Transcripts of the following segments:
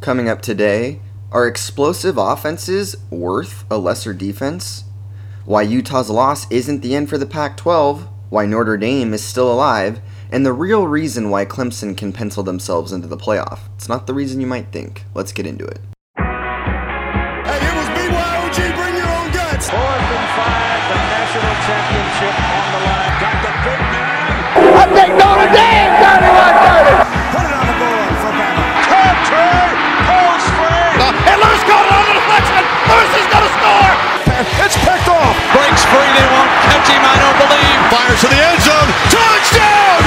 Coming up today, are explosive offenses worth a lesser defense? Why Utah's loss isn't the end for the Pac 12, why Notre Dame is still alive, and the real reason why Clemson can pencil themselves into the playoff. It's not the reason you might think. Let's get into it. Hey, it was BYOG, bring your own guts. Fourth and five, the national championship on the line. Got the big man. I think Notre Dame got it right there. Off. breaks free. They won't catch him, I don't believe. Fires to the end zone. Touchdown!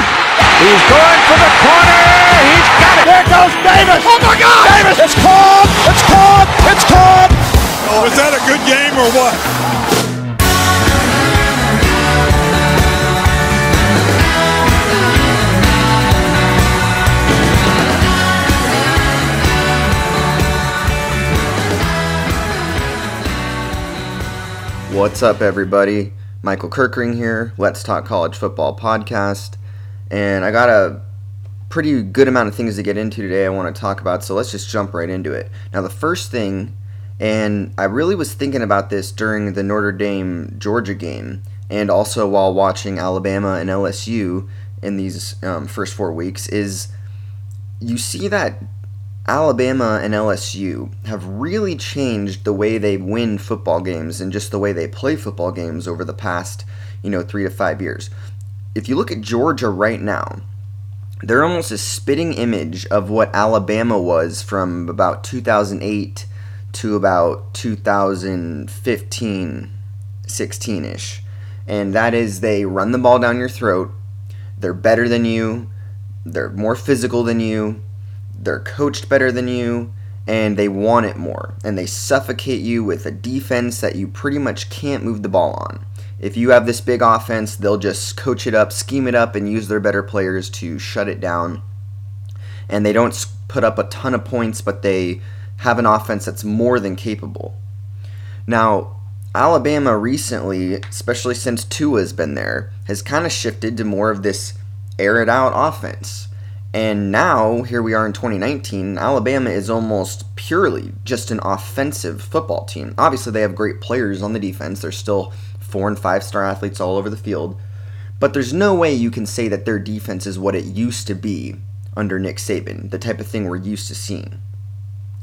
He's going for the corner. He's got it. There goes Davis. Oh my God. Davis. It's caught. It's caught. It's caught. Was that a good game or what? What's up, everybody? Michael Kirkring here, Let's Talk College Football podcast. And I got a pretty good amount of things to get into today I want to talk about, so let's just jump right into it. Now, the first thing, and I really was thinking about this during the Notre Dame Georgia game, and also while watching Alabama and LSU in these um, first four weeks, is you see that Alabama and LSU have really changed the way they win football games and just the way they play football games over the past, you know, three to five years. If you look at Georgia right now, they're almost a spitting image of what Alabama was from about 2008 to about 2015, 16 ish. And that is they run the ball down your throat, they're better than you, they're more physical than you, they're coached better than you and they want it more and they suffocate you with a defense that you pretty much can't move the ball on. If you have this big offense, they'll just coach it up, scheme it up and use their better players to shut it down. And they don't put up a ton of points, but they have an offense that's more than capable. Now, Alabama recently, especially since Tua's been there, has kind of shifted to more of this air it out offense. And now, here we are in 2019, Alabama is almost purely just an offensive football team. Obviously, they have great players on the defense. They're still four and five star athletes all over the field. But there's no way you can say that their defense is what it used to be under Nick Saban, the type of thing we're used to seeing.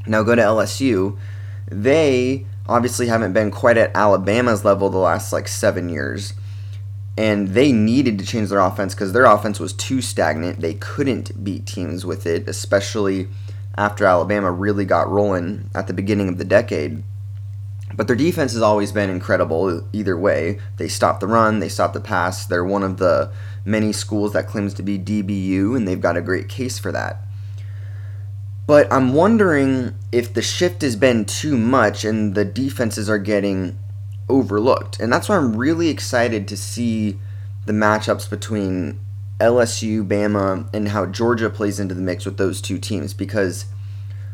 Now, go to LSU. They obviously haven't been quite at Alabama's level the last like seven years and they needed to change their offense because their offense was too stagnant. They couldn't beat teams with it, especially after Alabama really got rolling at the beginning of the decade. But their defense has always been incredible either way. They stop the run, they stop the pass. They're one of the many schools that claims to be DBU, and they've got a great case for that. But I'm wondering if the shift has been too much and the defenses are getting overlooked. And that's why I'm really excited to see the matchups between LSU, Bama, and how Georgia plays into the mix with those two teams. Because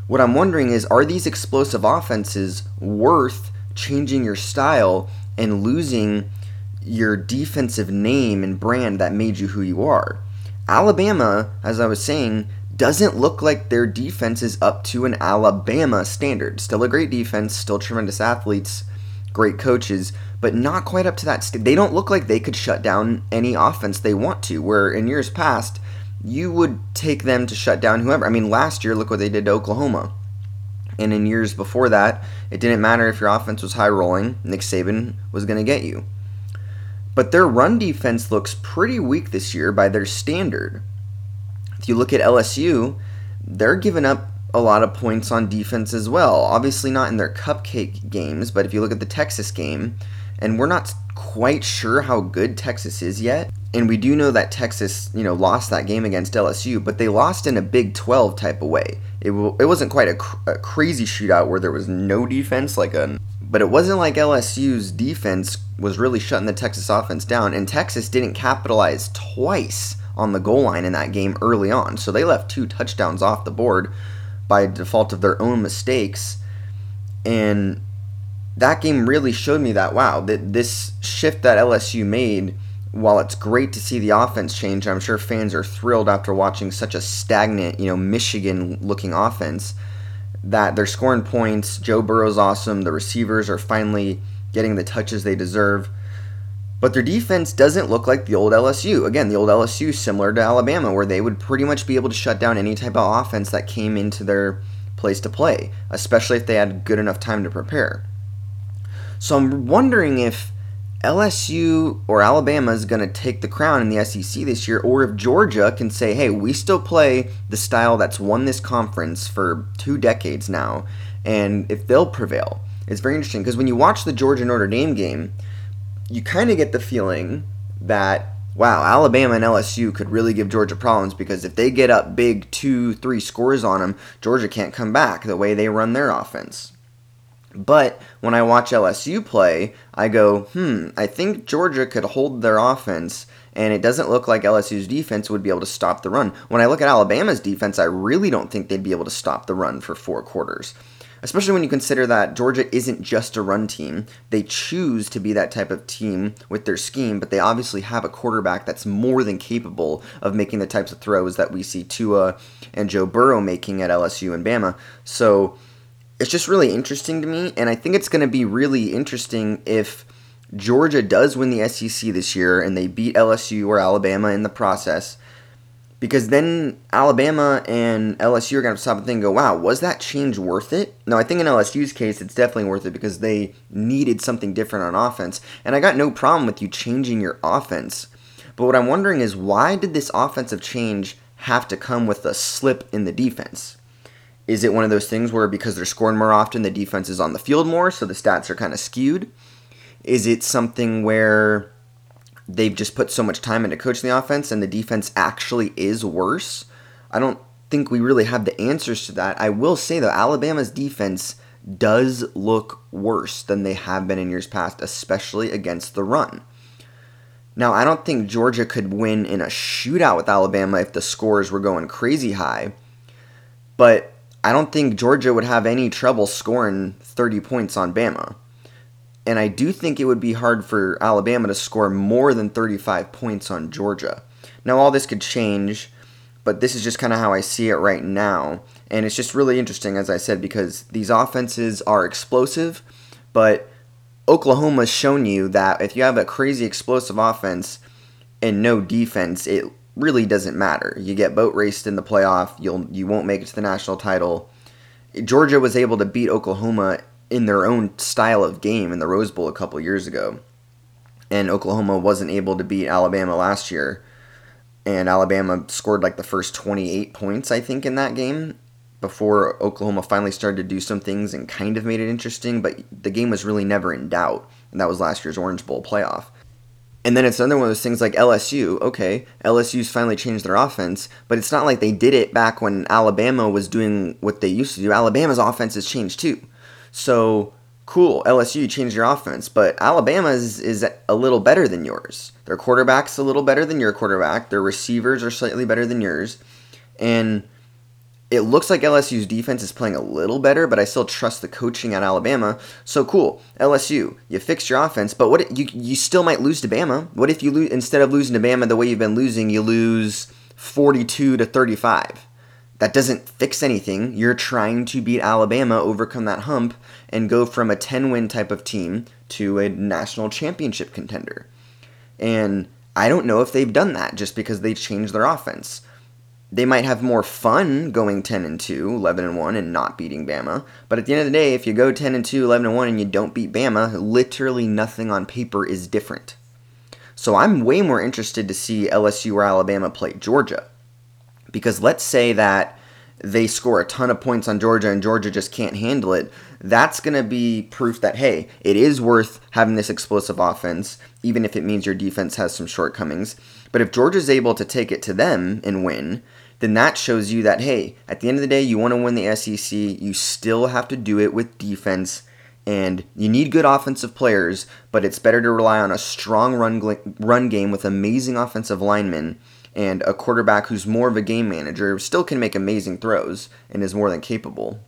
what I'm wondering is are these explosive offenses worth changing your style and losing your defensive name and brand that made you who you are? Alabama, as I was saying, doesn't look like their defense is up to an Alabama standard. Still a great defense, still tremendous athletes great coaches, but not quite up to that. St- they don't look like they could shut down any offense they want to. Where in years past, you would take them to shut down whoever. I mean, last year, look what they did to Oklahoma. And in years before that, it didn't matter if your offense was high rolling, Nick Saban was going to get you. But their run defense looks pretty weak this year by their standard. If you look at LSU, they're giving up a lot of points on defense as well. Obviously, not in their cupcake games, but if you look at the Texas game, and we're not quite sure how good Texas is yet. And we do know that Texas, you know, lost that game against LSU, but they lost in a Big 12 type of way. It, w- it wasn't quite a, cr- a crazy shootout where there was no defense, like a, but it wasn't like LSU's defense was really shutting the Texas offense down. And Texas didn't capitalize twice on the goal line in that game early on, so they left two touchdowns off the board by default of their own mistakes. And that game really showed me that wow, that this shift that LSU made, while it's great to see the offense change, I'm sure fans are thrilled after watching such a stagnant, you know, Michigan looking offense. that they're scoring points. Joe Burrow's awesome. The receivers are finally getting the touches they deserve. But their defense doesn't look like the old LSU. Again, the old LSU similar to Alabama, where they would pretty much be able to shut down any type of offense that came into their place to play, especially if they had good enough time to prepare. So I'm wondering if LSU or Alabama is going to take the crown in the SEC this year, or if Georgia can say, hey, we still play the style that's won this conference for two decades now, and if they'll prevail. It's very interesting because when you watch the Georgia Notre Dame game, you kind of get the feeling that wow, Alabama and LSU could really give Georgia problems because if they get up big two, three scores on them, Georgia can't come back the way they run their offense. But when I watch LSU play, I go, hmm, I think Georgia could hold their offense, and it doesn't look like LSU's defense would be able to stop the run. When I look at Alabama's defense, I really don't think they'd be able to stop the run for four quarters especially when you consider that Georgia isn't just a run team. They choose to be that type of team with their scheme, but they obviously have a quarterback that's more than capable of making the types of throws that we see Tua and Joe Burrow making at LSU and Bama. So it's just really interesting to me, and I think it's going to be really interesting if Georgia does win the SEC this year and they beat LSU or Alabama in the process because then Alabama and LSU are going to stop and think, go, wow, was that change worth it? No, I think in LSU's case, it's definitely worth it because they needed something different on offense. And I got no problem with you changing your offense. But what I'm wondering is why did this offensive change have to come with a slip in the defense? Is it one of those things where because they're scoring more often, the defense is on the field more, so the stats are kind of skewed? Is it something where they've just put so much time into coaching the offense and the defense actually is worse. I don't think we really have the answers to that. I will say though, Alabama's defense does look worse than they have been in years past, especially against the run. Now, I don't think Georgia could win in a shootout with Alabama if the scores were going crazy high, but I don't think Georgia would have any trouble scoring 30 points on Bama. And I do think it would be hard for Alabama to score more than 35 points on Georgia. Now, all this could change, but this is just kind of how I see it right now. And it's just really interesting, as I said, because these offenses are explosive, but Oklahoma's shown you that if you have a crazy explosive offense and no defense, it really doesn't matter. You get boat raced in the playoff, you'll you won't make it to the national title. Georgia was able to beat Oklahoma in their own style of game in the Rose Bowl a couple years ago. And Oklahoma wasn't able to beat Alabama last year. And Alabama scored like the first 28 points, I think, in that game before Oklahoma finally started to do some things and kind of made it interesting. But the game was really never in doubt. And that was last year's Orange Bowl playoff. And then it's another one of those things like LSU. Okay, LSU's finally changed their offense, but it's not like they did it back when Alabama was doing what they used to do. Alabama's offense has changed too. So cool, LSU you changed your offense, but Alabama is, is a little better than yours. Their quarterback's a little better than your quarterback. Their receivers are slightly better than yours. And it looks like LSU's defense is playing a little better, but I still trust the coaching at Alabama. So cool, LSU, you fixed your offense, but what you you still might lose to Bama? What if you lose instead of losing to Bama the way you've been losing, you lose 42 to 35? that doesn't fix anything. You're trying to beat Alabama, overcome that hump, and go from a 10 win type of team to a national championship contender. And I don't know if they've done that just because they changed their offense. They might have more fun going 10 and 2, 11 and 1 and not beating Bama, but at the end of the day, if you go 10 and 2, 11 and 1 and you don't beat Bama, literally nothing on paper is different. So I'm way more interested to see LSU or Alabama play Georgia because let's say that they score a ton of points on Georgia and Georgia just can't handle it, that's going to be proof that, hey, it is worth having this explosive offense, even if it means your defense has some shortcomings. But if Georgia's able to take it to them and win, then that shows you that, hey, at the end of the day, you want to win the SEC, you still have to do it with defense. And you need good offensive players, but it's better to rely on a strong run, run game with amazing offensive linemen and a quarterback who's more of a game manager still can make amazing throws and is more than capable.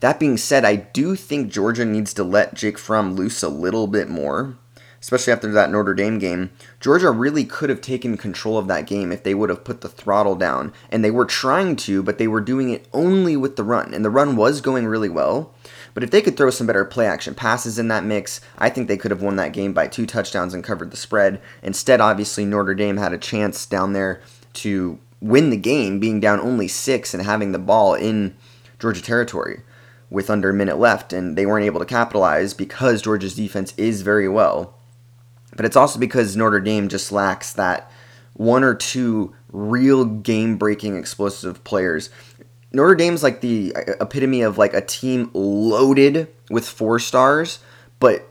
That being said, I do think Georgia needs to let Jake Fromm loose a little bit more. especially after that Notre Dame game, Georgia really could have taken control of that game if they would have put the throttle down. And they were trying to, but they were doing it only with the run. And the run was going really well. But if they could throw some better play action passes in that mix, I think they could have won that game by two touchdowns and covered the spread. Instead, obviously, Notre Dame had a chance down there to win the game, being down only six and having the ball in Georgia territory with under a minute left, and they weren't able to capitalize because Georgia's defense is very well. But it's also because Notre Dame just lacks that one or two real game breaking explosive players. Notre Dame's like the uh, epitome of like a team loaded with four stars, but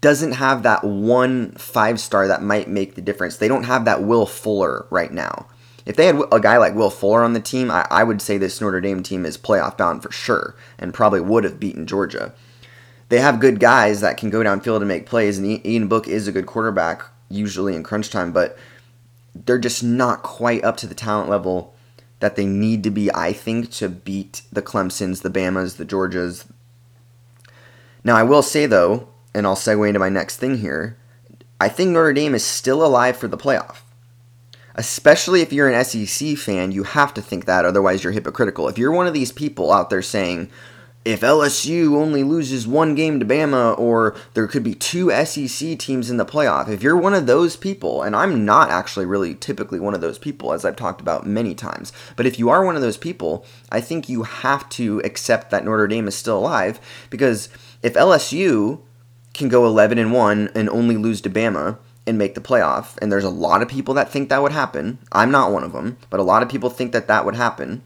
doesn't have that one five star that might make the difference. They don't have that Will Fuller right now. If they had a guy like Will Fuller on the team, I, I would say this Notre Dame team is playoff bound for sure and probably would have beaten Georgia they have good guys that can go downfield and make plays, and Ian Book is a good quarterback usually in crunch time, but they're just not quite up to the talent level that they need to be, I think, to beat the Clemsons, the Bamas, the Georgias. Now, I will say though, and I'll segue into my next thing here, I think Notre Dame is still alive for the playoff. Especially if you're an SEC fan, you have to think that, otherwise, you're hypocritical. If you're one of these people out there saying, if LSU only loses one game to Bama, or there could be two SEC teams in the playoff, if you're one of those people, and I'm not actually really typically one of those people, as I've talked about many times, but if you are one of those people, I think you have to accept that Notre Dame is still alive because if LSU can go 11 and 1 and only lose to Bama, and make the playoff, and there's a lot of people that think that would happen. I'm not one of them, but a lot of people think that that would happen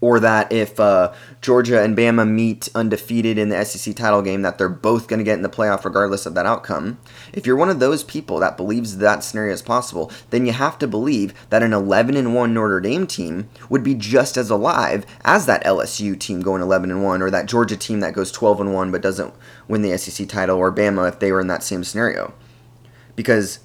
or that if uh, Georgia and Bama meet undefeated in the SEC title game, that they're both going to get in the playoff regardless of that outcome. If you're one of those people that believes that scenario is possible, then you have to believe that an 11 and 1 Notre Dame team would be just as alive as that LSU team going 11 and 1, or that Georgia team that goes 12 and 1 but doesn't win the SEC title, or Bama if they were in that same scenario. Because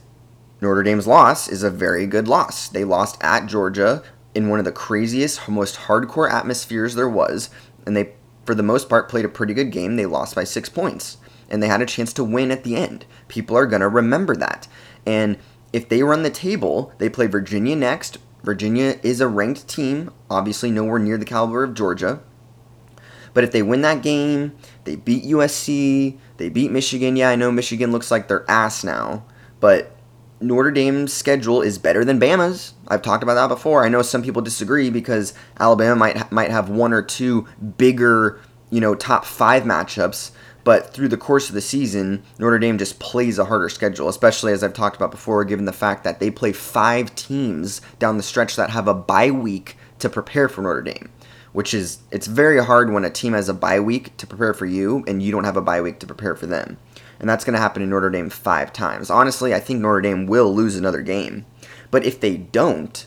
Notre Dame's loss is a very good loss. They lost at Georgia in one of the craziest, most hardcore atmospheres there was, and they, for the most part, played a pretty good game. They lost by six points, and they had a chance to win at the end. People are going to remember that. And if they run the table, they play Virginia next. Virginia is a ranked team, obviously nowhere near the caliber of Georgia. But if they win that game, they beat USC, they beat Michigan. Yeah, I know Michigan looks like their ass now, but Notre Dame's schedule is better than Bama's. I've talked about that before. I know some people disagree because Alabama might might have one or two bigger, you know, top 5 matchups, but through the course of the season, Notre Dame just plays a harder schedule, especially as I've talked about before given the fact that they play 5 teams down the stretch that have a bye week to prepare for Notre Dame which is it's very hard when a team has a bye week to prepare for you and you don't have a bye week to prepare for them and that's going to happen in Notre Dame five times. Honestly, I think Notre Dame will lose another game. But if they don't,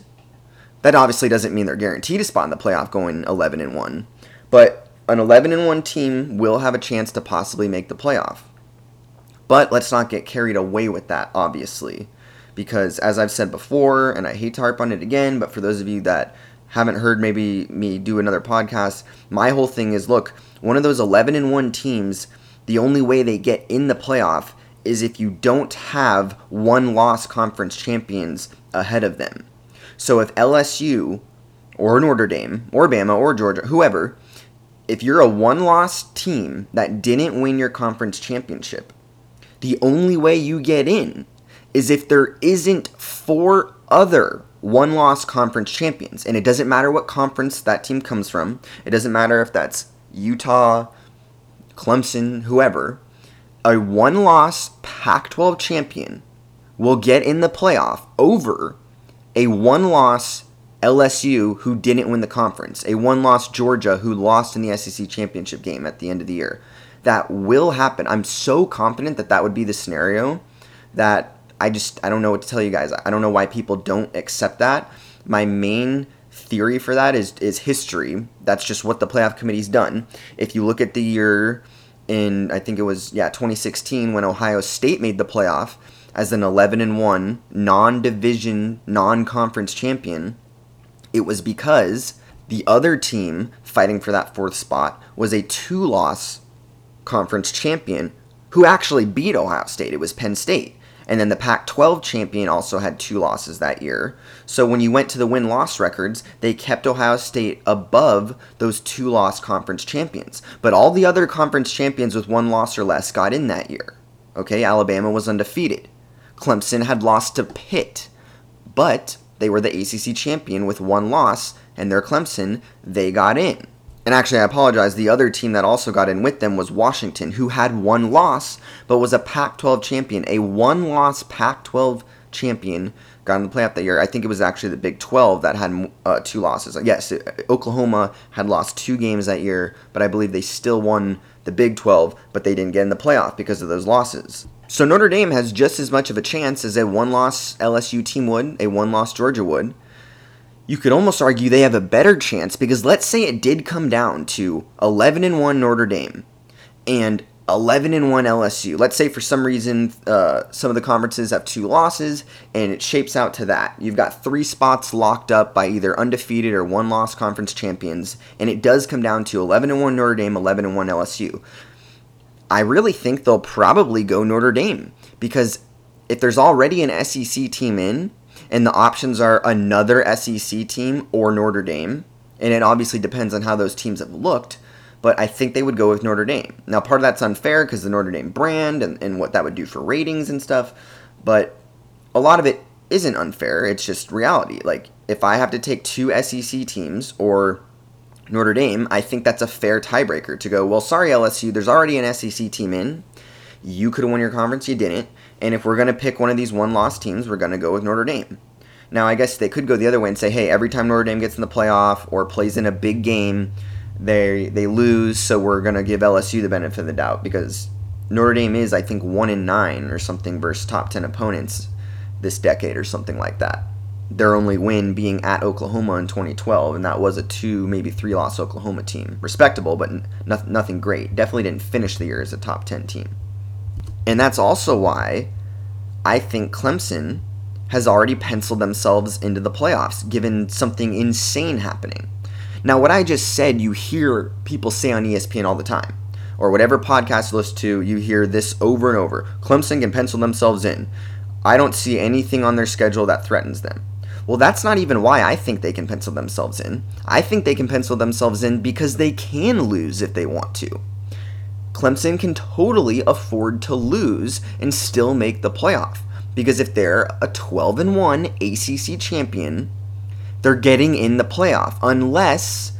that obviously doesn't mean they're guaranteed a spot in the playoff going 11 and 1. But an 11 and 1 team will have a chance to possibly make the playoff. But let's not get carried away with that, obviously. Because as I've said before, and I hate to harp on it again, but for those of you that haven't heard maybe me do another podcast, my whole thing is look, one of those 11 and 1 teams the only way they get in the playoff is if you don't have one loss conference champions ahead of them. So if LSU or Notre Dame or Bama or Georgia, whoever, if you're a one loss team that didn't win your conference championship, the only way you get in is if there isn't four other one loss conference champions. And it doesn't matter what conference that team comes from, it doesn't matter if that's Utah, Clemson, whoever, a one loss Pac 12 champion will get in the playoff over a one loss LSU who didn't win the conference, a one loss Georgia who lost in the SEC championship game at the end of the year. That will happen. I'm so confident that that would be the scenario that I just I don't know what to tell you guys. I don't know why people don't accept that. My main theory for that is is history. That's just what the playoff committee's done. If you look at the year in I think it was yeah 2016 when Ohio State made the playoff as an 11 and 1 non-division non-conference champion, it was because the other team fighting for that fourth spot was a two-loss conference champion who actually beat Ohio State. It was Penn State. And then the Pac 12 champion also had two losses that year. So when you went to the win loss records, they kept Ohio State above those two loss conference champions. But all the other conference champions with one loss or less got in that year. Okay, Alabama was undefeated. Clemson had lost to Pitt, but they were the ACC champion with one loss, and their Clemson, they got in. And actually, I apologize. The other team that also got in with them was Washington, who had one loss, but was a Pac 12 champion. A one loss Pac 12 champion got in the playoff that year. I think it was actually the Big 12 that had uh, two losses. Yes, Oklahoma had lost two games that year, but I believe they still won the Big 12, but they didn't get in the playoff because of those losses. So Notre Dame has just as much of a chance as a one loss LSU team would, a one loss Georgia would you could almost argue they have a better chance because let's say it did come down to 11 and 1 Notre Dame and 11 and 1 LSU. Let's say for some reason uh, some of the conferences have two losses and it shapes out to that. You've got three spots locked up by either undefeated or one loss conference champions and it does come down to 11 and 1 Notre Dame, 11 and 1 LSU. I really think they'll probably go Notre Dame because if there's already an SEC team in, and the options are another SEC team or Notre Dame. And it obviously depends on how those teams have looked, but I think they would go with Notre Dame. Now, part of that's unfair because the Notre Dame brand and, and what that would do for ratings and stuff, but a lot of it isn't unfair. It's just reality. Like, if I have to take two SEC teams or Notre Dame, I think that's a fair tiebreaker to go, well, sorry, LSU, there's already an SEC team in. You could have won your conference, you didn't. And if we're going to pick one of these one loss teams, we're going to go with Notre Dame. Now, I guess they could go the other way and say, hey, every time Notre Dame gets in the playoff or plays in a big game, they they lose, so we're going to give LSU the benefit of the doubt because Notre Dame is, I think, 1 in 9 or something versus top 10 opponents this decade or something like that. Their only win being at Oklahoma in 2012, and that was a two, maybe three loss Oklahoma team. Respectable, but nothing great. Definitely didn't finish the year as a top 10 team. And that's also why I think Clemson has already penciled themselves into the playoffs, given something insane happening. Now, what I just said, you hear people say on ESPN all the time, or whatever podcast you listen to, you hear this over and over. Clemson can pencil themselves in. I don't see anything on their schedule that threatens them. Well, that's not even why I think they can pencil themselves in. I think they can pencil themselves in because they can lose if they want to. Clemson can totally afford to lose and still make the playoff. Because if they're a 12 and 1 ACC champion, they're getting in the playoff unless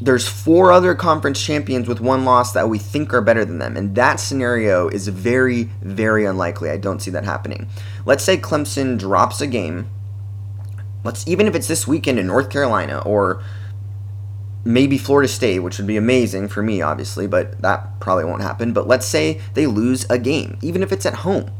there's four other conference champions with one loss that we think are better than them. And that scenario is very, very unlikely. I don't see that happening. Let's say Clemson drops a game. Let's even if it's this weekend in North Carolina or maybe Florida State, which would be amazing for me, obviously, but that probably won't happen. But let's say they lose a game, even if it's at home.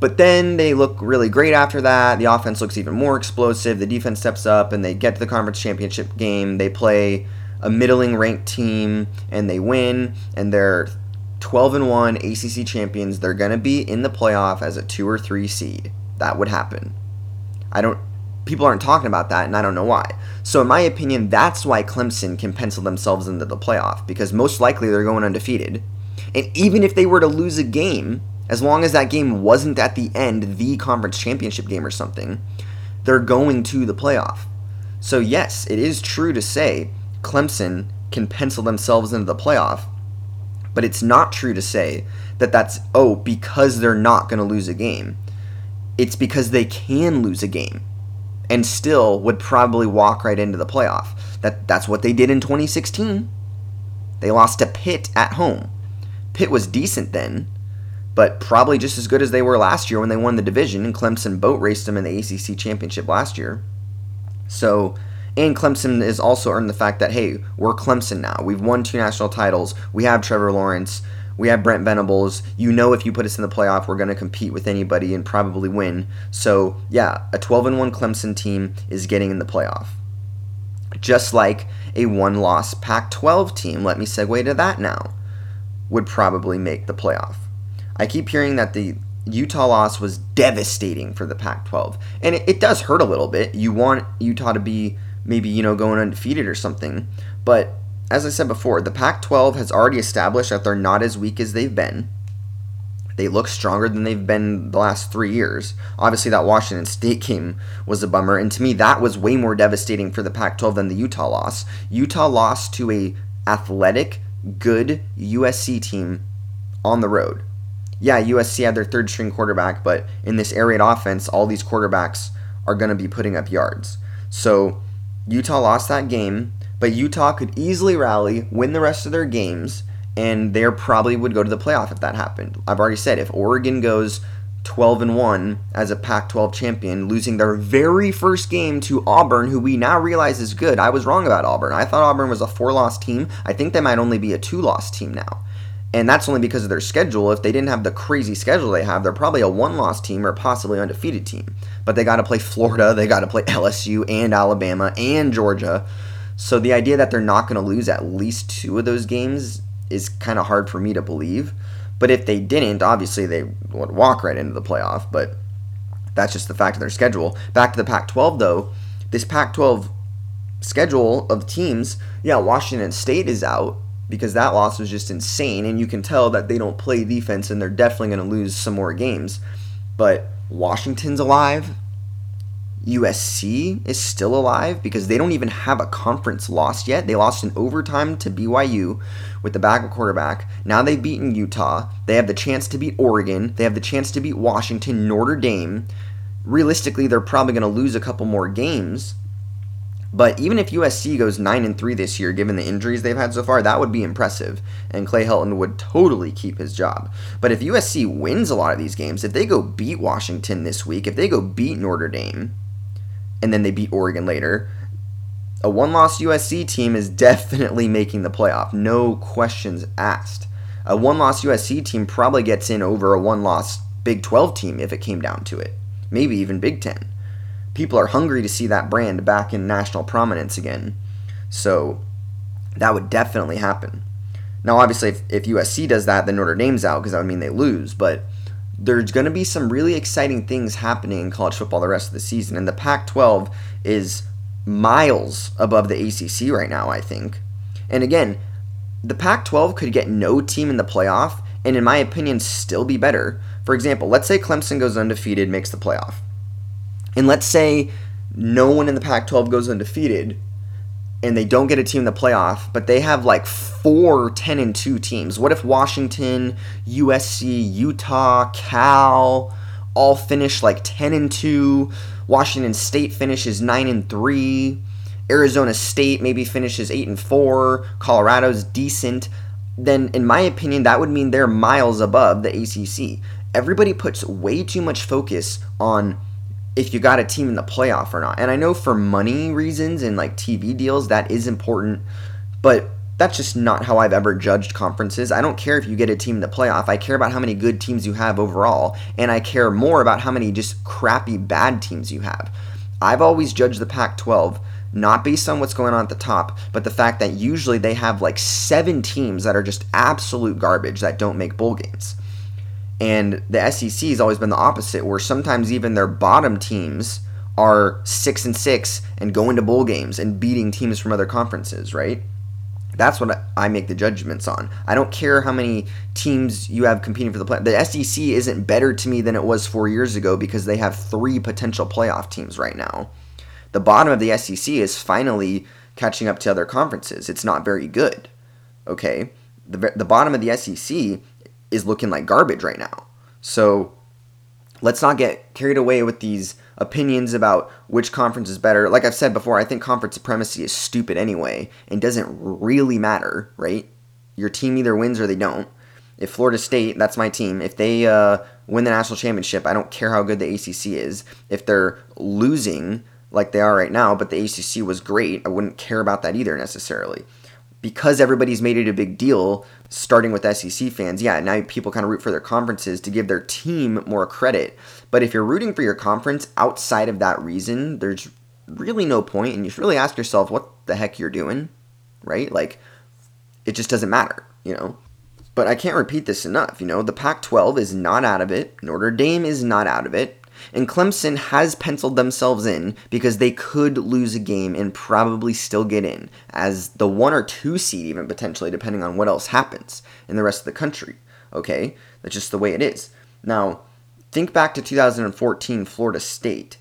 But then they look really great after that. The offense looks even more explosive. The defense steps up and they get to the conference championship game. They play a middling ranked team and they win and they're 12 and 1 ACC champions. They're going to be in the playoff as a 2 or 3 seed. That would happen. I don't people aren't talking about that, and I don't know why. So, in my opinion, that's why Clemson can pencil themselves into the playoff because most likely they're going undefeated. And even if they were to lose a game, as long as that game wasn't at the end the conference championship game or something, they're going to the playoff. So, yes, it is true to say Clemson can pencil themselves into the playoff, but it's not true to say that that's, oh, because they're not going to lose a game. It's because they can lose a game and still would probably walk right into the playoff. That that's what they did in 2016. They lost to Pitt at home. Pitt was decent then, but probably just as good as they were last year when they won the division and Clemson boat raced them in the ACC championship last year. So, and Clemson has also earned the fact that hey, we're Clemson now. We've won two national titles. We have Trevor Lawrence. We have Brent Venables. You know, if you put us in the playoff, we're going to compete with anybody and probably win. So, yeah, a 12 and 1 Clemson team is getting in the playoff. Just like a one loss Pac 12 team, let me segue to that now, would probably make the playoff. I keep hearing that the Utah loss was devastating for the Pac 12. And it, it, does hurt a little bit. You want Utah to be maybe, you know, going undefeated or something. But as I said before, the Pac 12 has already established that they're not as weak as they've been. They look stronger than they've been the last three years. Obviously, that Washington State game was a bummer, and to me, that was way more devastating for the Pac-12 than the Utah loss. Utah lost to a athletic, good USC team on the road. Yeah, USC had their third string quarterback, but in this air raid offense, all these quarterbacks are going to be putting up yards. So Utah lost that game, but Utah could easily rally, win the rest of their games, and they probably would go to the playoff if that happened. I've already said if Oregon goes 12 and 1 as a Pac-12 champion, losing their very first game to Auburn, who we now realize is good. I was wrong about Auburn. I thought Auburn was a four-loss team. I think they might only be a two-loss team now. And that's only because of their schedule. If they didn't have the crazy schedule they have, they're probably a one loss team or possibly undefeated team. But they got to play Florida, they got to play LSU and Alabama and Georgia. So the idea that they're not going to lose at least two of those games is kind of hard for me to believe. But if they didn't, obviously they would walk right into the playoff. But that's just the fact of their schedule. Back to the Pac 12, though. This Pac 12 schedule of teams, yeah, Washington State is out because that loss was just insane. And you can tell that they don't play defense and they're definitely going to lose some more games. But Washington's alive. USC is still alive because they don't even have a conference loss yet. They lost in overtime to BYU with the backup quarterback. Now they've beaten Utah. They have the chance to beat Oregon. They have the chance to beat Washington, Notre Dame. Realistically, they're probably going to lose a couple more games but even if USC goes 9 and 3 this year, given the injuries they've had so far, that would be impressive. And Clay Helton would totally keep his job. But if USC wins a lot of these games, if they go beat Washington this week, if they go beat Notre Dame, and then they beat Oregon later, a one loss USC team is definitely making the playoff. No questions asked. A one loss USC team probably gets in over a one loss Big 12 team if it came down to it. Maybe even Big 10 people are hungry to see that brand back in national prominence again. So that would definitely happen. Now, obviously, if, if USC does that, then Notre Dame's out because that would mean they lose. But there's going to be some really exciting things happening in college football the rest of the season. And the Pac 12 is miles above the ACC right now, I think. And again, the Pac 12 could get no team in the playoff, and in my opinion, still be better. For example, let's say Clemson goes undefeated, makes the playoff. And let's say no one in the Pac 12 goes undefeated and they don't get a team in the playoff, but they have like four 10 and 2 teams. What if Washington, USC, Utah, Cal all finish like 10 and 2? Washington State finishes 9 and 3. Arizona State maybe finishes 8 and 4. Colorado's decent. Then, in my opinion, that would mean they're miles above the ACC. Everybody puts way too much focus on if you got a team in the playoff or not. And I know for money reasons and like TV deals, that is important, but that's just not how I've ever judged conferences. I don't care if you get a team in the playoff. I care about how many good teams you have overall, and I care more about how many just crappy bad teams you have. I've always judged the Pac 12 not based on what's going on at the top, but the fact that usually they have like seven teams that are just absolute garbage that don't make bowl games. And the SEC has always been the opposite, where sometimes even their bottom teams are six and six and going to bowl games and beating teams from other conferences, right? That's what I make the judgments on. I don't care how many teams you have competing for the play. The SEC isn't better to me than it was four years ago because they have three potential playoff teams right now. The bottom of the SEC is finally catching up to other conferences. It's not very good. Okay, the the bottom of the SEC is looking like garbage right now. So let's not get carried away with these opinions about which conference is better. Like I've said before, I think conference supremacy is stupid anyway and doesn't really matter, right? Your team either wins or they don't. If Florida State, that's my team, if they uh, win the national championship, I don't care how good the ACC is. If they're losing like they are right now, but the ACC was great, I wouldn't care about that either necessarily because everybody's made it a big deal, starting with SEC fans, yeah, now people kind of root for their conferences to give their team more credit. But if you're rooting for your conference outside of that reason, there's really no point, and you should really ask yourself what the heck you're doing, right? Like, it just doesn't matter, you know? But I can't repeat this enough, you know? The Pac 12 is not out of it, Notre Dame is not out of it. And Clemson has penciled themselves in because they could lose a game and probably still get in as the one or two seed, even potentially, depending on what else happens in the rest of the country. Okay? That's just the way it is. Now, think back to 2014 Florida State.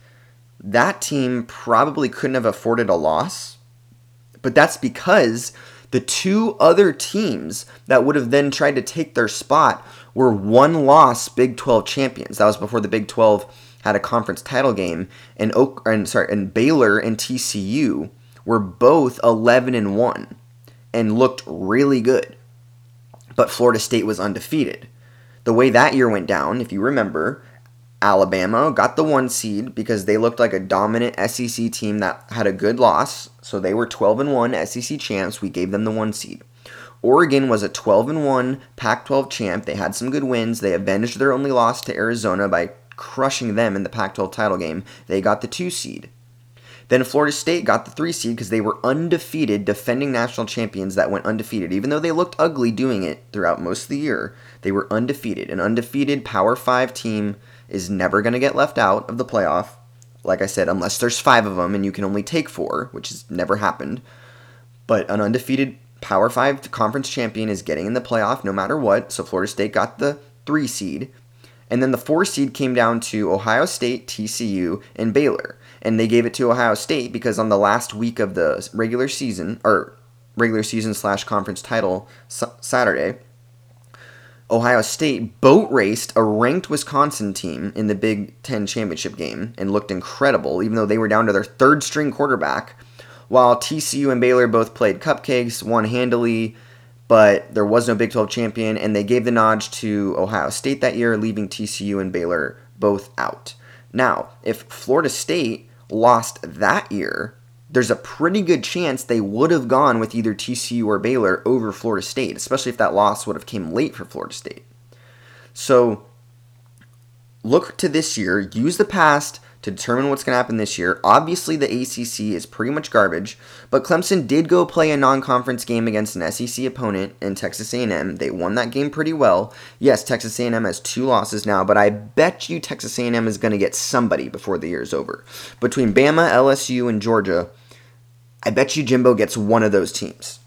That team probably couldn't have afforded a loss, but that's because the two other teams that would have then tried to take their spot were one loss Big 12 champions. That was before the Big 12 had a conference title game, and Oak and sorry, and Baylor and TCU were both 11 and 1 and looked really good. But Florida State was undefeated. The way that year went down, if you remember, Alabama got the one seed because they looked like a dominant SEC team that had a good loss. So they were 12 and 1 SEC champs. We gave them the one seed. Oregon was a 12 and 1 Pac 12 champ. They had some good wins. They avenged their only loss to Arizona by crushing them in the Pac 12 title game. They got the two seed. Then Florida State got the three seed because they were undefeated, defending national champions that went undefeated. Even though they looked ugly doing it throughout most of the year, they were undefeated. An undefeated Power 5 team is never going to get left out of the playoff. Like I said, unless there's five of them and you can only take four, which has never happened. But an undefeated Power 5 conference champion is getting in the playoff no matter what. So Florida State got the three seed. And then the four seed came down to Ohio State, TCU, and Baylor. And they gave it to Ohio State because on the last week of the regular season, or regular season slash conference title Saturday, Ohio State boat raced a ranked Wisconsin team in the Big Ten championship game and looked incredible, even though they were down to their third string quarterback. While TCU and Baylor both played cupcakes, won handily, but there was no Big 12 champion, and they gave the nod to Ohio State that year, leaving TCU and Baylor both out. Now, if Florida State lost that year, there's a pretty good chance they would have gone with either TCU or Baylor over Florida State, especially if that loss would have came late for Florida State. So look to this year, use the past to determine what's going to happen this year. Obviously, the ACC is pretty much garbage, but Clemson did go play a non-conference game against an SEC opponent in Texas A&M. They won that game pretty well. Yes, Texas A&M has two losses now, but I bet you Texas A&M is going to get somebody before the year's over. Between Bama, LSU, and Georgia, I bet you Jimbo gets one of those teams.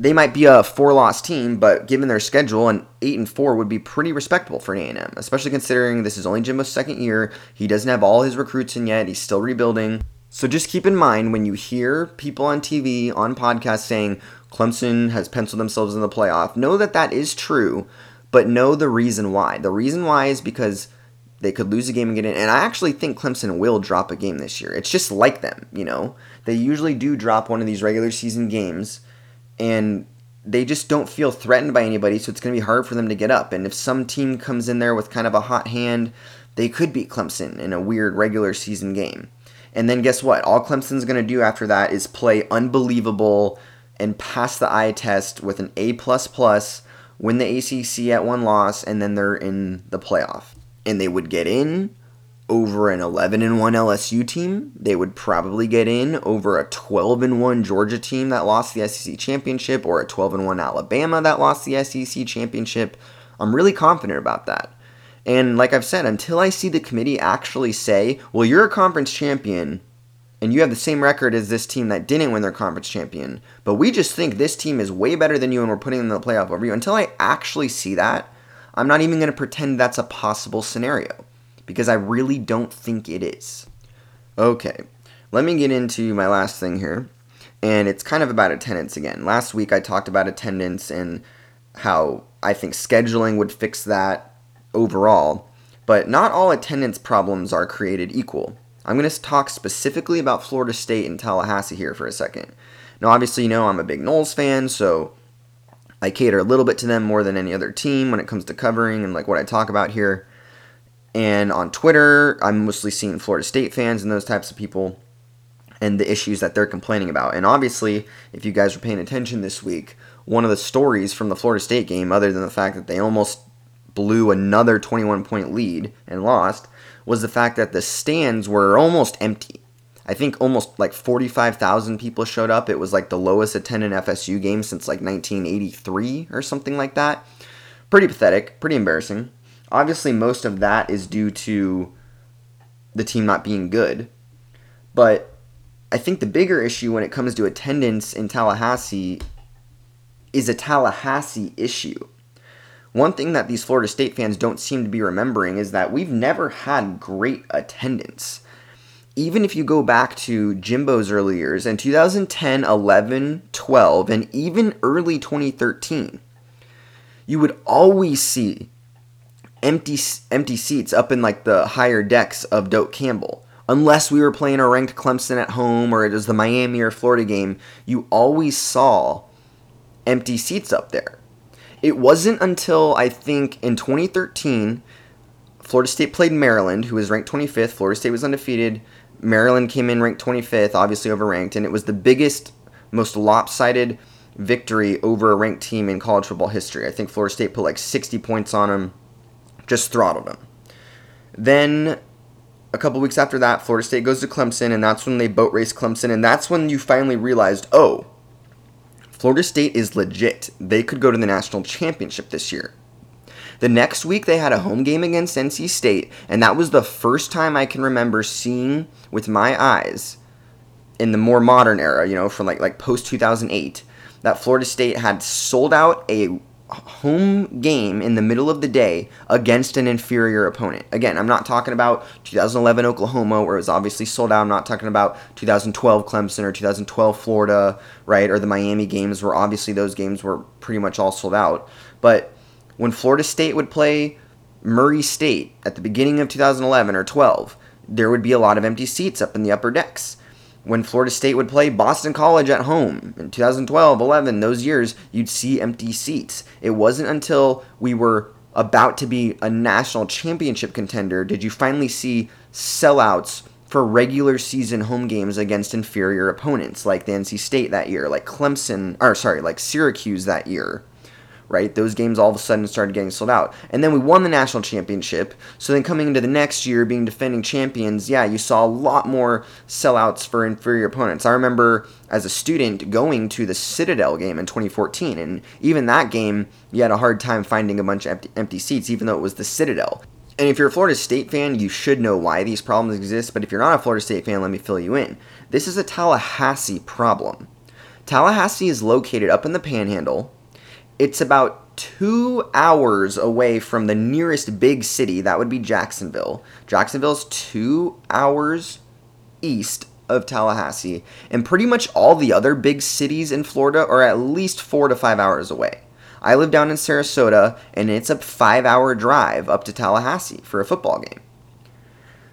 They might be a four-loss team, but given their schedule, an eight and four would be pretty respectable for A&M, especially considering this is only Jimbo's second year. He doesn't have all his recruits in yet. He's still rebuilding. So just keep in mind when you hear people on TV, on podcasts saying Clemson has penciled themselves in the playoff, know that that is true, but know the reason why. The reason why is because they could lose a game and get in. And I actually think Clemson will drop a game this year. It's just like them, you know? They usually do drop one of these regular season games, and they just don't feel threatened by anybody, so it's going to be hard for them to get up. And if some team comes in there with kind of a hot hand, they could beat Clemson in a weird regular season game. And then guess what? All Clemson's going to do after that is play unbelievable and pass the eye test with an A++, win the ACC at one loss, and then they're in the playoff and they would get in over an 11 and 1 LSU team. They would probably get in over a 12 and 1 Georgia team that lost the SEC championship or a 12 and 1 Alabama that lost the SEC championship. I'm really confident about that. And like I've said, until I see the committee actually say, well, you're a conference champion and you have the same record as this team that didn't win their conference champion, but we just think this team is way better than you and we're putting them in the playoff over you. Until I actually see that, I'm not even going to pretend that's a possible scenario because I really don't think it is. Okay, let me get into my last thing here, and it's kind of about attendance again. Last week I talked about attendance and how I think scheduling would fix that overall, but not all attendance problems are created equal. I'm going to talk specifically about Florida State and Tallahassee here for a second. Now, obviously, you know I'm a big Noles fan, so I cater a little bit to them more than any other team when it comes to covering and like what I talk about here. And on Twitter, I'm mostly seeing Florida State fans and those types of people and the issues that they're complaining about. And obviously, if you guys were paying attention this week, one of the stories from the Florida State game, other than the fact that they almost blew another 21 point lead and lost, was the fact that the stands were almost empty. I think almost like 45,000 people showed up. It was like the lowest attended FSU game since like 1983 or something like that. Pretty pathetic, pretty embarrassing. Obviously, most of that is due to the team not being good. But I think the bigger issue when it comes to attendance in Tallahassee is a Tallahassee issue. One thing that these Florida State fans don't seem to be remembering is that we've never had great attendance. Even if you go back to Jimbo's early years in 2010, 11, 12, and even early 2013, you would always see empty empty seats up in like the higher decks of Doak Campbell. Unless we were playing a ranked Clemson at home or it was the Miami or Florida game, you always saw empty seats up there. It wasn't until I think in 2013, Florida State played Maryland, who was ranked 25th. Florida State was undefeated. Maryland came in ranked 25th, obviously overranked, and it was the biggest, most lopsided victory over a ranked team in college football history. I think Florida State put like 60 points on them, just throttled them. Then a couple weeks after that, Florida State goes to Clemson, and that's when they boat race Clemson, and that's when you finally realized, oh, Florida State is legit. They could go to the national championship this year. The next week, they had a home game against NC State, and that was the first time I can remember seeing with my eyes in the more modern era, you know, from like like post 2008, that Florida State had sold out a home game in the middle of the day against an inferior opponent. Again, I'm not talking about 2011 Oklahoma where it was obviously sold out. I'm not talking about 2012 Clemson or 2012 Florida, right? Or the Miami games where obviously those games were pretty much all sold out. But when Florida State would play Murray State at the beginning of 2011 or 12, there would be a lot of empty seats up in the upper decks when Florida State would play Boston College at home in 2012, 11, those years, you'd see empty seats. It wasn't until we were about to be a national championship contender did you finally see sellouts for regular season home games against inferior opponents like the NC State that year, like Clemson, or sorry, like Syracuse that year right? Those games all of a sudden started getting sold out. And then we won the national championship. So then coming into the next year, being defending champions, yeah, you saw a lot more sellouts for inferior opponents. I remember as a student going to the Citadel game in 2014, and even that game, you had a hard time finding a bunch of empty, empty seats, even though it was the Citadel. And if you're a Florida State fan, you should know why these problems exist. But if you're not a Florida State fan, let me fill you in. This is a Tallahassee problem. Tallahassee is located up in the panhandle it's about two hours away from the nearest big city. That would be Jacksonville. Jacksonville's two hours east of Tallahassee. And pretty much all the other big cities in Florida are at least four to five hours away. I live down in Sarasota, and it's a five hour drive up to Tallahassee for a football game.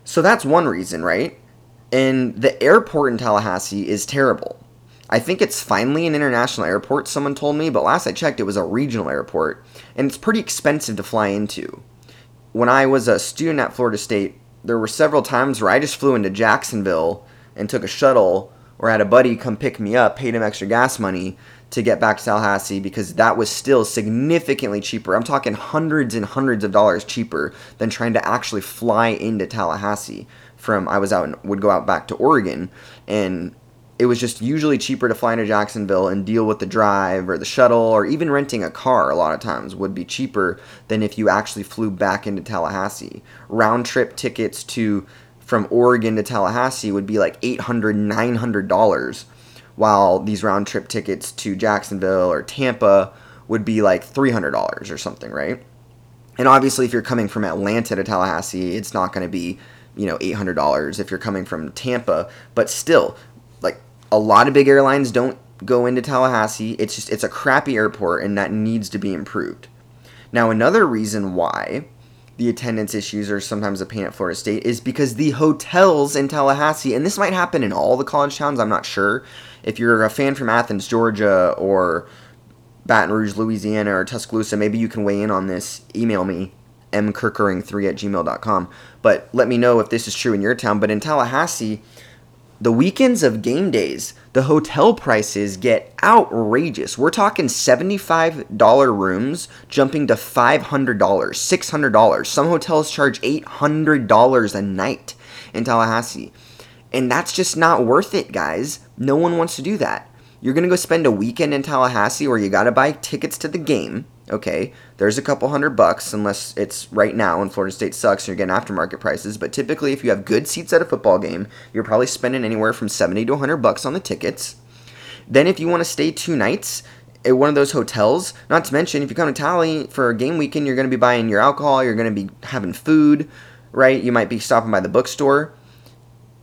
So that's one reason, right? And the airport in Tallahassee is terrible. I think it's finally an international airport, someone told me, but last I checked, it was a regional airport, and it's pretty expensive to fly into. When I was a student at Florida State, there were several times where I just flew into Jacksonville and took a shuttle or had a buddy come pick me up, paid him extra gas money to get back to Tallahassee because that was still significantly cheaper. I'm talking hundreds and hundreds of dollars cheaper than trying to actually fly into Tallahassee from I was out and would go out back to Oregon and it was just usually cheaper to fly into Jacksonville and deal with the drive or the shuttle or even renting a car a lot of times would be cheaper than if you actually flew back into Tallahassee. Round trip tickets to from Oregon to Tallahassee would be like $800 $900 while these round trip tickets to Jacksonville or Tampa would be like $300 or something, right? And obviously if you're coming from Atlanta to Tallahassee, it's not going to be you know $800 if you're coming from Tampa, but still a lot of big airlines don't go into Tallahassee. It's just it's a crappy airport and that needs to be improved. Now another reason why the attendance issues are sometimes a pain at Florida State is because the hotels in Tallahassee, and this might happen in all the college towns, I'm not sure. If you're a fan from Athens, Georgia, or Baton Rouge, Louisiana, or Tuscaloosa, maybe you can weigh in on this. Email me, mkirkering3 at gmail.com. But let me know if this is true in your town. But in Tallahassee, the weekends of game days, the hotel prices get outrageous. We're talking $75 rooms jumping to $500, $600. Some hotels charge $800 a night in Tallahassee. And that's just not worth it, guys. No one wants to do that. You're going to go spend a weekend in Tallahassee where you got to buy tickets to the game Okay, there's a couple hundred bucks unless it's right now and Florida State sucks and you're getting aftermarket prices. But typically, if you have good seats at a football game, you're probably spending anywhere from 70 to 100 bucks on the tickets. Then, if you want to stay two nights, at one of those hotels. Not to mention, if you come to Tally for a game weekend, you're going to be buying your alcohol, you're going to be having food, right? You might be stopping by the bookstore.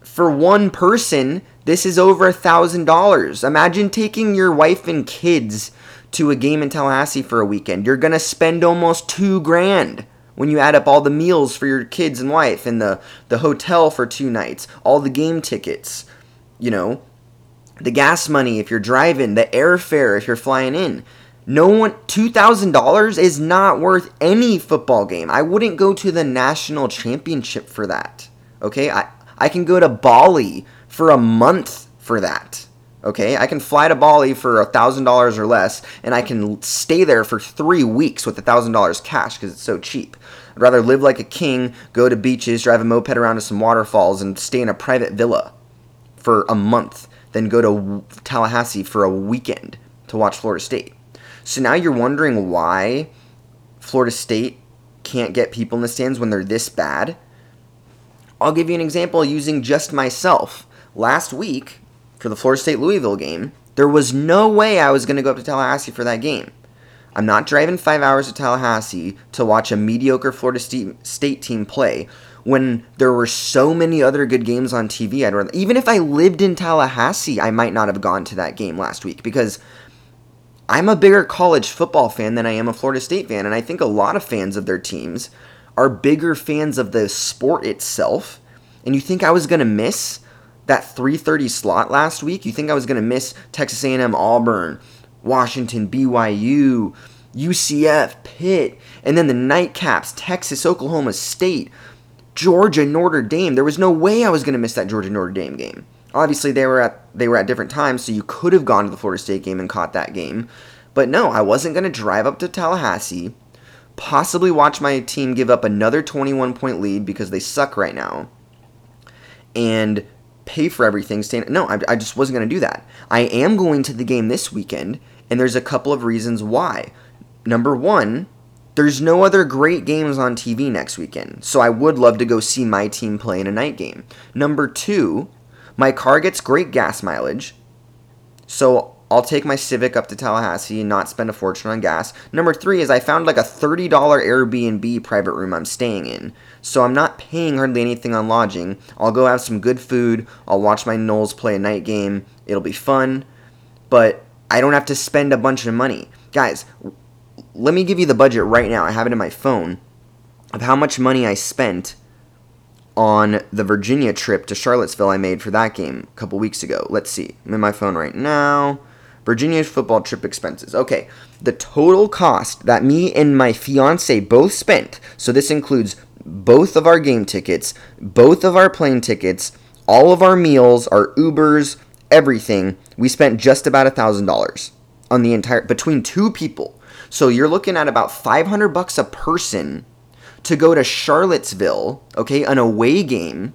For one person, this is over a thousand dollars. Imagine taking your wife and kids to a game in Tallahassee for a weekend. You're going to spend almost two grand when you add up all the meals for your kids and wife and the, the hotel for two nights, all the game tickets, you know, the gas money if you're driving, the airfare if you're flying in. No one, $2,000 is not worth any football game. I wouldn't go to the national championship for that. Okay? I, I can go to Bali for a month for that. Okay, I can fly to Bali for a thousand dollars or less, and I can stay there for three weeks with a thousand dollars cash because it's so cheap. I'd rather live like a king, go to beaches, drive a moped around to some waterfalls, and stay in a private villa for a month than go to Tallahassee for a weekend to watch Florida State. So now you're wondering why Florida State can't get people in the stands when they're this bad. I'll give you an example using just myself. Last week, for the Florida State Louisville game, there was no way I was going to go up to Tallahassee for that game. I'm not driving five hours to Tallahassee to watch a mediocre Florida State team play when there were so many other good games on TV. I'd rather, even if I lived in Tallahassee, I might not have gone to that game last week because I'm a bigger college football fan than I am a Florida State fan, and I think a lot of fans of their teams are bigger fans of the sport itself. And you think I was gonna miss that 3:30 slot last week? You think I was gonna miss Texas A&M, Auburn, Washington, BYU, UCF, Pitt, and then the nightcaps, Texas, Oklahoma State, Georgia, Notre Dame. There was no way I was gonna miss that Georgia Notre Dame game. Obviously, they were at they were at different times, so you could have gone to the Florida State game and caught that game. But no, I wasn't going to drive up to Tallahassee, possibly watch my team give up another 21 point lead because they suck right now, and pay for everything. Stand no, I, I just wasn't going to do that. I am going to the game this weekend, and there's a couple of reasons why. Number one, there's no other great games on TV next weekend, so I would love to go see my team play in a night game. Number two, my car gets great gas mileage, so I'll take my Civic up to Tallahassee and not spend a fortune on gas. Number three is I found like a $30 Airbnb private room I'm staying in. So I'm not paying hardly anything on lodging. I'll go have some good food. I'll watch my Noles play a night game. It'll be fun. But I don't have to spend a bunch of money. Guys, let me give you the budget right now. I have it in my phone of how much money I spent on the Virginia trip to Charlottesville I made for that game a couple weeks ago. Let's see. I'm in my phone right now. Virginia football trip expenses. Okay, the total cost that me and my fiance both spent, so this includes both of our game tickets, both of our plane tickets, all of our meals, our Ubers, everything, we spent just about a thousand dollars on the entire between two people. So you're looking at about 500 bucks a person to go to Charlottesville, okay, an away game,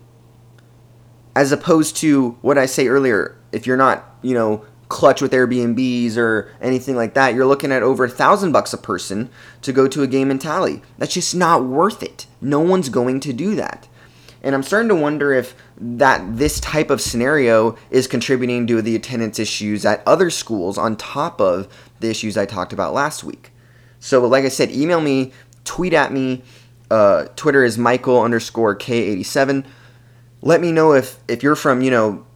as opposed to what I say earlier, if you're not, you know, clutch with Airbnbs or anything like that, you're looking at over a thousand bucks a person to go to a game in Tally. That's just not worth it. No one's going to do that. And I'm starting to wonder if that this type of scenario is contributing to the attendance issues at other schools on top of the issues I talked about last week. So, like I said, email me, tweet at me, uh, Twitter is Michael underscore K87. Let me know if, if you're from, you know,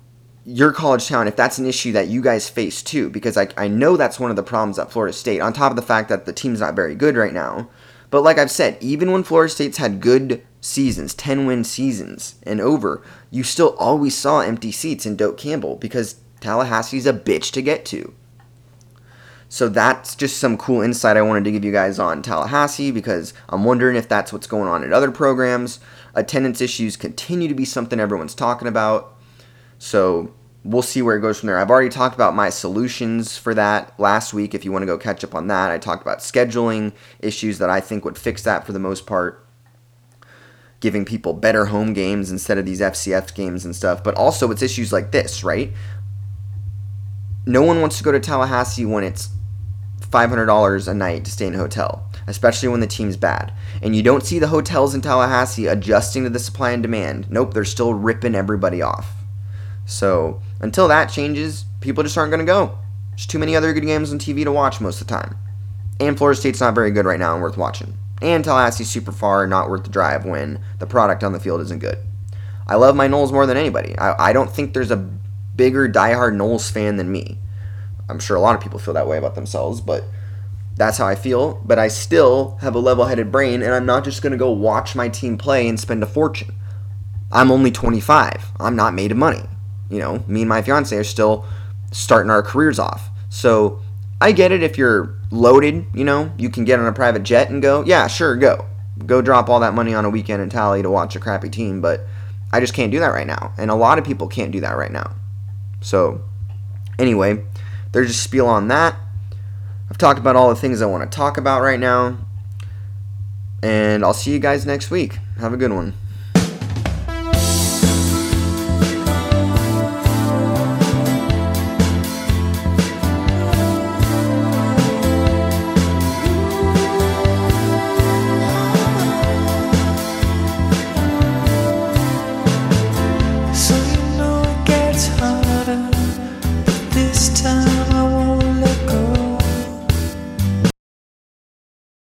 your college town, if that's an issue that you guys face too, because I, I know that's one of the problems at Florida State, on top of the fact that the team's not very good right now. But like I've said, even when Florida State's had good seasons, 10 win seasons and over, you still always saw empty seats in Doak Campbell because Tallahassee's a bitch to get to. So that's just some cool insight I wanted to give you guys on Tallahassee because I'm wondering if that's what's going on at other programs. Attendance issues continue to be something everyone's talking about. So we'll see where it goes from there. I've already talked about my solutions for that last week. If you want to go catch up on that, I talked about scheduling issues that I think would fix that for the most part. Giving people better home games instead of these FCS games and stuff. But also, it's issues like this, right? No one wants to go to Tallahassee when it's $500 a night to stay in a hotel, especially when the team's bad. And you don't see the hotels in Tallahassee adjusting to the supply and demand. Nope, they're still ripping everybody off. So until that changes, people just aren't going to go. There's too many other good games on TV to watch most of the time. And Florida State's not very good right now and worth watching. And Tallahassee's super far, and not worth the drive when the product on the field isn't good. I love my Noles more than anybody. I, I don't think there's a bigger diehard Noles fan than me. I'm sure a lot of people feel that way about themselves, but that's how I feel. But I still have a level headed brain, and I'm not just going to go watch my team play and spend a fortune. I'm only 25. I'm not made of money. You know, me and my fiance are still starting our careers off. So I get it if you're loaded, you know, you can get on a private jet and go, yeah, sure, go. Go drop all that money on a weekend in Tally to watch a crappy team, but I just can't do that right now. And a lot of people can't do that right now. So, anyway, there's a spiel on that. I've talked about all the things I want to talk about right now. And I'll see you guys next week. Have a good one.